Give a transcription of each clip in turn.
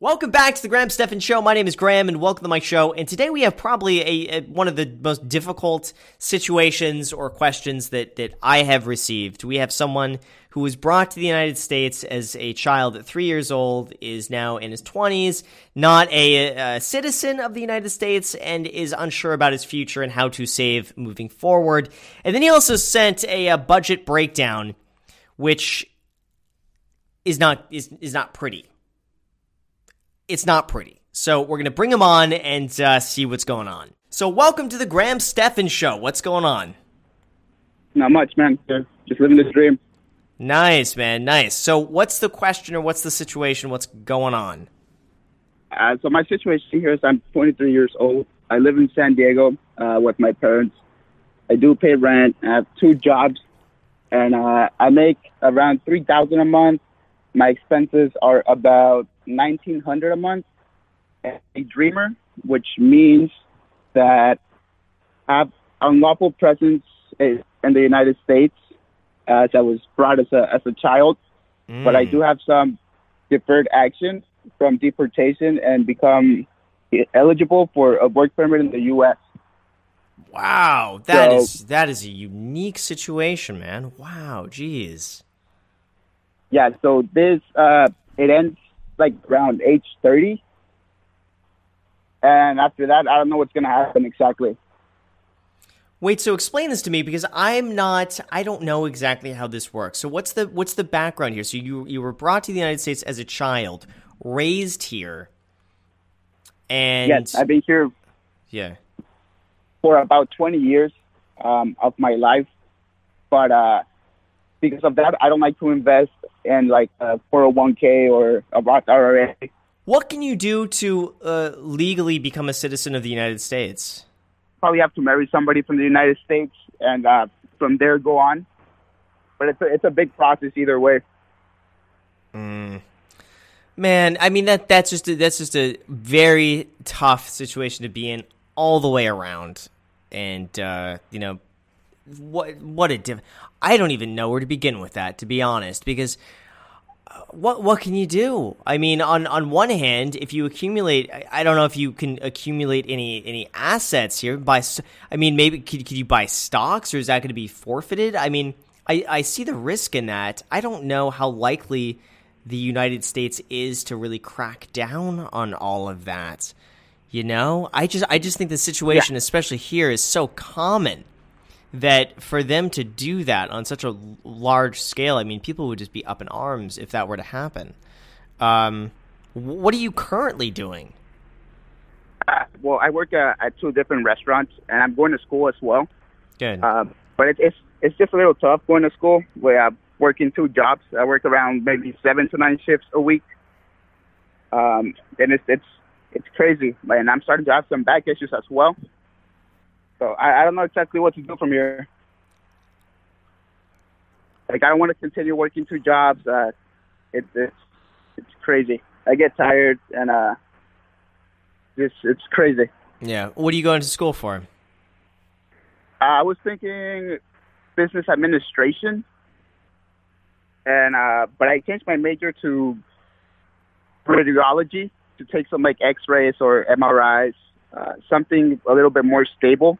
Welcome back to the Graham Stephan Show. My name is Graham, and welcome to my show. And today we have probably a, a, one of the most difficult situations or questions that that I have received. We have someone who was brought to the United States as a child at three years old, is now in his twenties, not a, a citizen of the United States, and is unsure about his future and how to save moving forward. And then he also sent a, a budget breakdown, which is not is is not pretty it's not pretty. So we're going to bring him on and uh, see what's going on. So welcome to the Graham Stephan Show. What's going on? Not much, man. Just living this dream. Nice, man. Nice. So what's the question or what's the situation? What's going on? Uh, so my situation here is I'm 23 years old. I live in San Diego uh, with my parents. I do pay rent. I have two jobs, and uh, I make around three thousand a month. My expenses are about 1900 a month as a dreamer, which means that I have unlawful presence in the United States as I was brought as a, as a child, mm. but I do have some deferred action from deportation and become eligible for a work permit in the U.S. Wow, that so, is that is a unique situation, man. Wow, jeez. Yeah, so this uh, it ends like around age 30. And after that, I don't know what's going to happen exactly. Wait, so explain this to me because I'm not I don't know exactly how this works. So what's the what's the background here? So you you were brought to the United States as a child, raised here. And Yes, I've been here Yeah. for about 20 years um, of my life. But uh, because of that, I don't like to invest in like a 401k or a Roth IRA. What can you do to uh, legally become a citizen of the United States? Probably have to marry somebody from the United States, and uh, from there go on. But it's a, it's a big process either way. Mm. Man, I mean that that's just a, that's just a very tough situation to be in all the way around, and uh, you know what what a diff- I don't even know where to begin with that to be honest because uh, what what can you do? I mean, on on one hand, if you accumulate, I, don't know if you can accumulate any any assets here. By, I mean, maybe could, could you buy stocks, or is that going to be forfeited? I mean, I I see the risk in that. I don't know how likely the United States is to really crack down on all of that. You know, I just I just think the situation, yeah. especially here, is so common that for them to do that on such a large scale, I mean, people would just be up in arms if that were to happen. Um, what are you currently doing? Uh, well, I work uh, at two different restaurants, and I'm going to school as well. Good. Uh, but it, it's it's just a little tough going to school where I'm working two jobs. I work around maybe seven to nine shifts a week, um, and it's it's it's crazy. And I'm starting to have some back issues as well. So I, I don't know exactly what to do from here. Like I want to continue working two jobs. Uh, it's it's it's crazy. I get tired and uh, it's it's crazy. Yeah. What are you going to school for? Uh, I was thinking business administration, and uh, but I changed my major to radiology to take some like X-rays or MRIs, uh, something a little bit more stable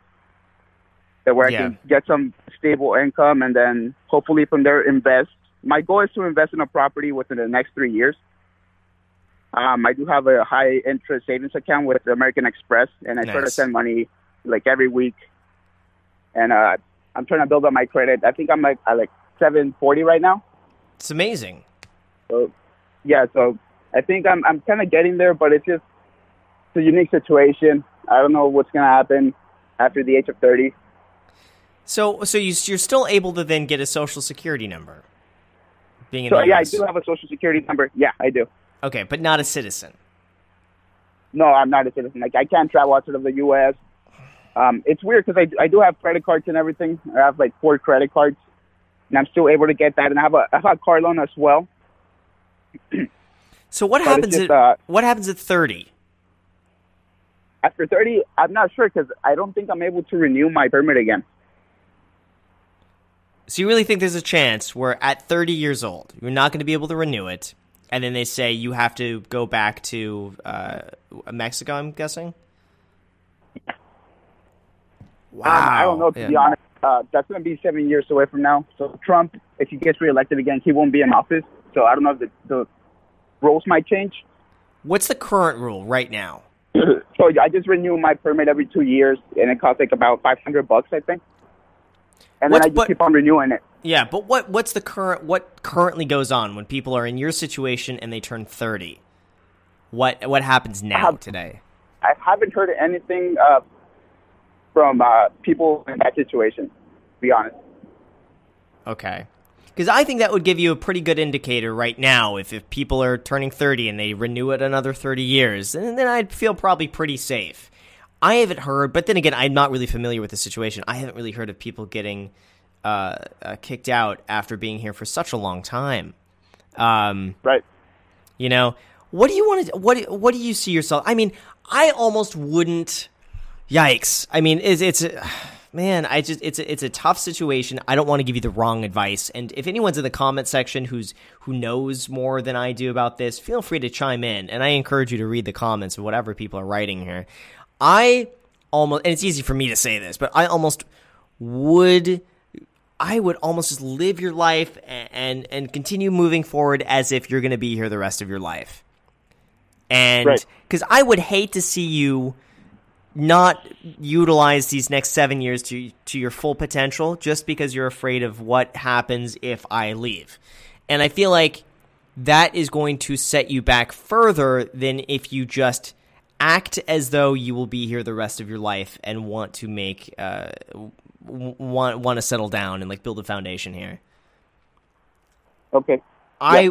that where yeah. I can get some stable income and then hopefully from there invest. My goal is to invest in a property within the next three years. Um, I do have a high interest savings account with American Express, and I nice. try to send money like every week. And uh, I'm trying to build up my credit. I think I'm like at like 740 right now. It's amazing. So, yeah. So I think I'm I'm kind of getting there, but it's just it's a unique situation. I don't know what's gonna happen after the age of 30. So, so you, are still able to then get a social security number. Being in so, yeah, I do have a social security number. Yeah, I do. Okay, but not a citizen. No, I'm not a citizen. Like I can't travel outside of the U.S. Um, it's weird because I, I do have credit cards and everything. I have like four credit cards, and I'm still able to get that. And I have a I have a car loan as well. so what happens just, at uh, what happens at 30? After 30, I'm not sure because I don't think I'm able to renew my permit again. So you really think there's a chance where at 30 years old, you're not going to be able to renew it. and then they say you have to go back to uh, Mexico. I'm guessing. Wow. Um, I don't know to yeah. be honest. Uh, that's going to be seven years away from now. So Trump, if he gets reelected again, he won't be in office. So I don't know if the, the rules might change. What's the current rule right now? so I just renew my permit every two years, and it costs like about five hundred bucks, I think. And what's, then I just but, keep on renewing it. Yeah, but what what's the current what currently goes on when people are in your situation and they turn thirty? What what happens now have, today? I haven't heard anything uh, from uh, people in that situation. To be honest. Okay. Because I think that would give you a pretty good indicator right now if, if people are turning 30 and they renew it another 30 years, and then I'd feel probably pretty safe. I haven't heard, but then again, I'm not really familiar with the situation. I haven't really heard of people getting uh, uh, kicked out after being here for such a long time. Um, right. You know, what do you want to? What What do you see yourself? I mean, I almost wouldn't. Yikes! I mean, it's it's. man, I just it's a, it's a tough situation. I don't want to give you the wrong advice. And if anyone's in the comment section who's who knows more than I do about this, feel free to chime in. And I encourage you to read the comments of whatever people are writing here. I almost and it's easy for me to say this, but I almost would I would almost just live your life and and, and continue moving forward as if you're going to be here the rest of your life. And because right. I would hate to see you not utilize these next seven years to to your full potential just because you're afraid of what happens if I leave. And I feel like that is going to set you back further than if you just act as though you will be here the rest of your life and want to make uh, want want to settle down and like build a foundation here. Okay. I, yeah,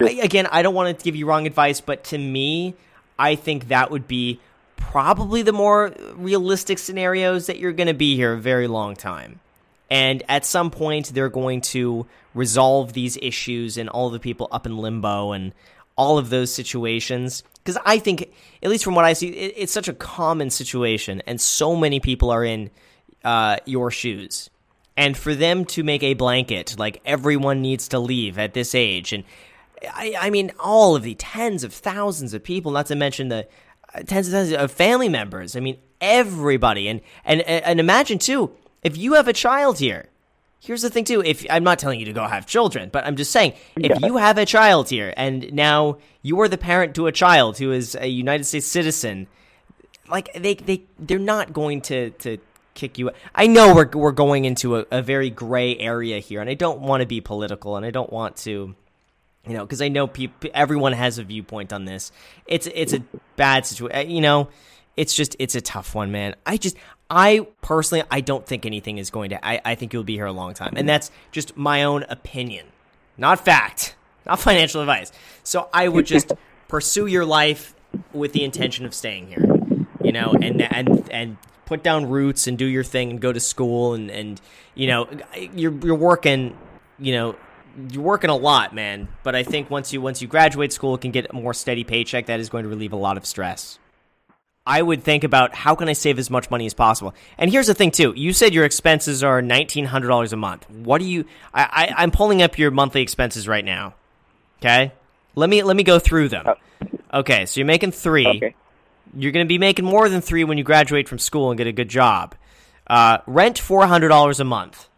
I again, I don't want to give you wrong advice, but to me, I think that would be probably the more realistic scenarios that you're going to be here a very long time. And at some point, they're going to resolve these issues and all the people up in limbo and all of those situations. Because I think, at least from what I see, it, it's such a common situation, and so many people are in uh, your shoes. And for them to make a blanket, like everyone needs to leave at this age, and I, I mean, all of the tens of thousands of people, not to mention the uh, tens of thousands of family members. I mean, everybody. And, and, and imagine, too, if you have a child here, here's the thing too if i'm not telling you to go have children but i'm just saying if yeah. you have a child here and now you are the parent to a child who is a united states citizen like they they they're not going to to kick you out. i know we're we're going into a, a very gray area here and i don't want to be political and i don't want to you know, because I know people, everyone has a viewpoint on this. It's it's a bad situation. You know, it's just it's a tough one, man. I just I personally I don't think anything is going to. I I think you'll be here a long time, and that's just my own opinion, not fact, not financial advice. So I would just pursue your life with the intention of staying here, you know, and and and put down roots and do your thing and go to school and and you know you're you're working you know you're working a lot, man. But I think once you once you graduate school, can get a more steady paycheck. That is going to relieve a lot of stress. I would think about how can I save as much money as possible. And here's the thing too. You said your expenses are nineteen hundred dollars a month. What do you? I, I am pulling up your monthly expenses right now. Okay, let me let me go through them. Oh. Okay, so you're making three. Okay. You're going to be making more than three when you graduate from school and get a good job. Uh, rent four hundred dollars a month.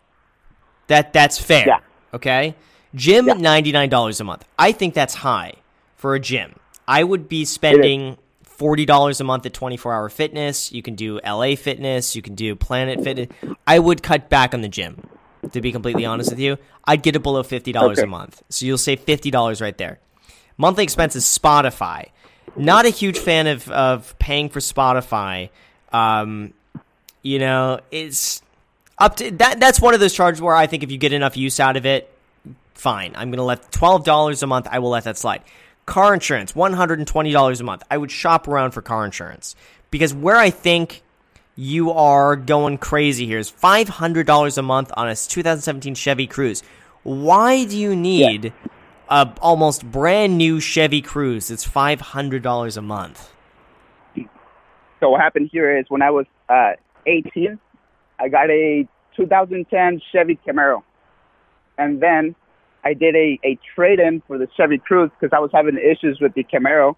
That that's fair. Yeah. Okay. Gym, yeah. $99 a month. I think that's high for a gym. I would be spending $40 a month at 24 Hour Fitness. You can do LA Fitness. You can do Planet Fitness. I would cut back on the gym, to be completely honest with you. I'd get it below $50 okay. a month. So you'll save $50 right there. Monthly expenses, Spotify. Not a huge fan of, of paying for Spotify. Um, you know, it's up to that. That's one of those charges where I think if you get enough use out of it, fine. I'm going to let $12 a month, I will let that slide. Car insurance, $120 a month. I would shop around for car insurance because where I think you are going crazy here is $500 a month on a 2017 Chevy Cruze. Why do you need yeah. a almost brand new Chevy Cruze? It's $500 a month. So what happened here is when I was uh, 18, I got a 2010 Chevy Camaro. And then I did a, a trade in for the Chevy Cruze because I was having issues with the Camaro,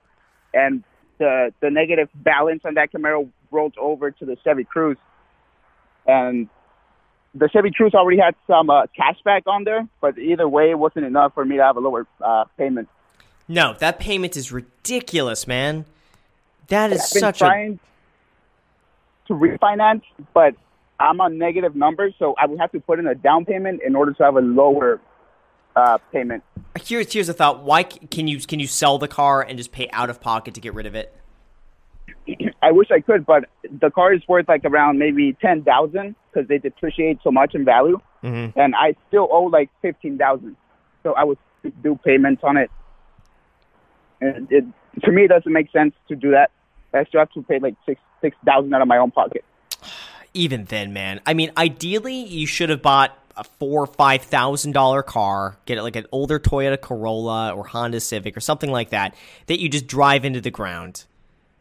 and the the negative balance on that Camaro rolled over to the Chevy Cruze, and the Chevy Cruze already had some uh, cashback on there, but either way, it wasn't enough for me to have a lower uh, payment. No, that payment is ridiculous, man. That is I've such trying to refinance, but I'm on negative numbers, so I would have to put in a down payment in order to have a lower uh, payment. Here's here's a thought. Why can you can you sell the car and just pay out of pocket to get rid of it? I wish I could, but the car is worth like around maybe ten thousand because they depreciate so much in value, Mhm. and I still owe like fifteen thousand. So I would do payments on it, and it to me it doesn't make sense to do that. I still have to pay like six six thousand out of my own pocket. Even then, man. I mean, ideally, you should have bought a four or five thousand dollar car, get it like an older Toyota Corolla or Honda Civic or something like that that you just drive into the ground.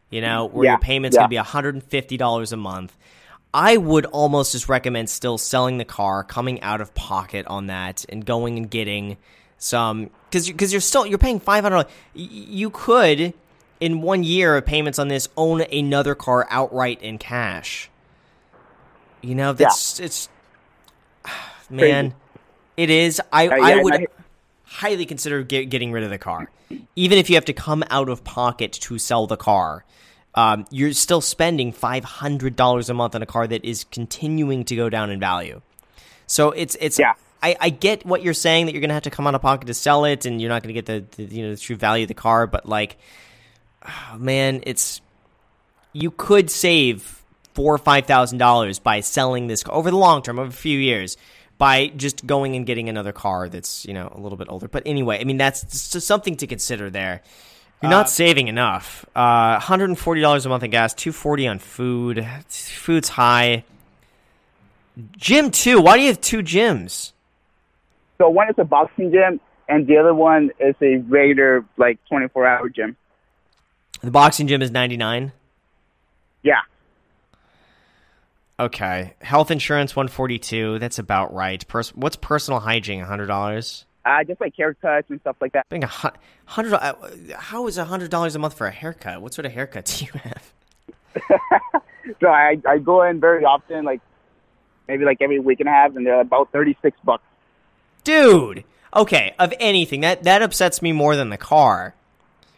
You know, where Yeah, your payment's yeah. gonna be hundred and fifty dollars a month. I would almost just recommend still selling the car, coming out of pocket on that, and going and getting some because because you're still you're paying five hundred. You could in one year of payments on this own another car outright in cash. You know that's it's man, it is. I Uh, I would I- highly consider get, getting rid of the car, even if you have to come out of pocket to sell the car. Um, you're still spending five hundred dollars a month on a car that is continuing to go down in value. So it's it's Yeah. I, I get what you're saying that you're gonna have to come out of pocket to sell it, and you're not gonna get the, the you know the true value of the car. But like, oh, man, it's you could save four or five thousand dollars by selling this car over the long term, over a few years, by just going and getting another car that's you know a little bit older. But anyway, I mean that's just something to consider there. You're not saving enough. Uh, $140 a month in gas, 240 on food. Food's high. Gym two. Why do you have two gyms? So one is a boxing gym, and the other one is a regular like 24 hour gym. The boxing gym is 99. Yeah. Okay. Health insurance 142. That's about right. Pers- what's personal hygiene? $100. Uh, just like haircuts and stuff like that. Being a hundred. uh, How is a hundred dollars a month for a haircut? What sort of haircut do you have? So I I go in very often, like maybe like every week and a half, and they're about 36 bucks. Dude. Okay. Of anything that that upsets me more than the car.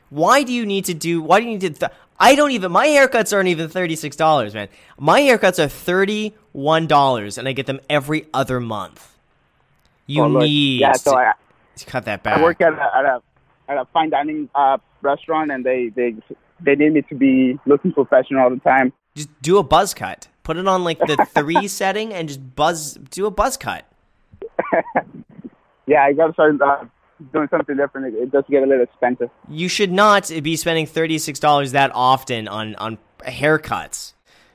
Why do you need to do? Why do you need to? I don't even. My haircuts aren't even thirty six dollars, man. My haircuts are thirty one dollars, and I get them every other month. You Oh, need Yeah. So to, I to cut that back. I work at a at a at a fine dining uh, restaurant, and they they they need me to be looking professional all the time. just do a buzz cut. Put it on like the three setting and just buzz. Do a buzz cut. Yeah, I gotta start uh, doing something different. It, it does get a little expensive. You should not be spending thirty six dollars that often on on haircuts.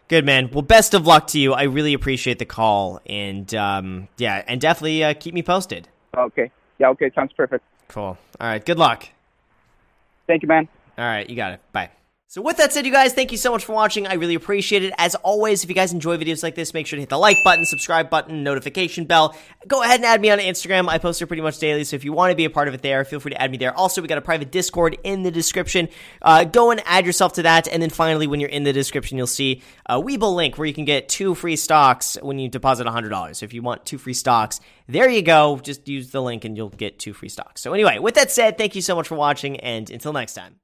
Good man. Well, best of luck to you. I really appreciate the call, and um, yeah, and definitely uh, keep me posted. Okay. Yeah. Okay. Sounds perfect. Cool. All right. Good luck. Thank you, man. All right, you got it. Bye. So with that said, you guys, thank you so much for watching. I really appreciate it. As always, if you guys enjoy videos like this, make sure to hit the like button, subscribe button, notification bell. Go ahead and add me on Instagram. I post there pretty much daily, so if you want to be a part of it there, feel free to add me there. Also, we got a private Discord in the description. Uh, go and add yourself to that. And then finally, when you're in the description, you'll see a Webull link where you can get two free stocks when you deposit $100. So if you want two free stocks, there you go. Just use the link and you'll get two free stocks. So anyway, with that said, thank you so much for watching, and until next time.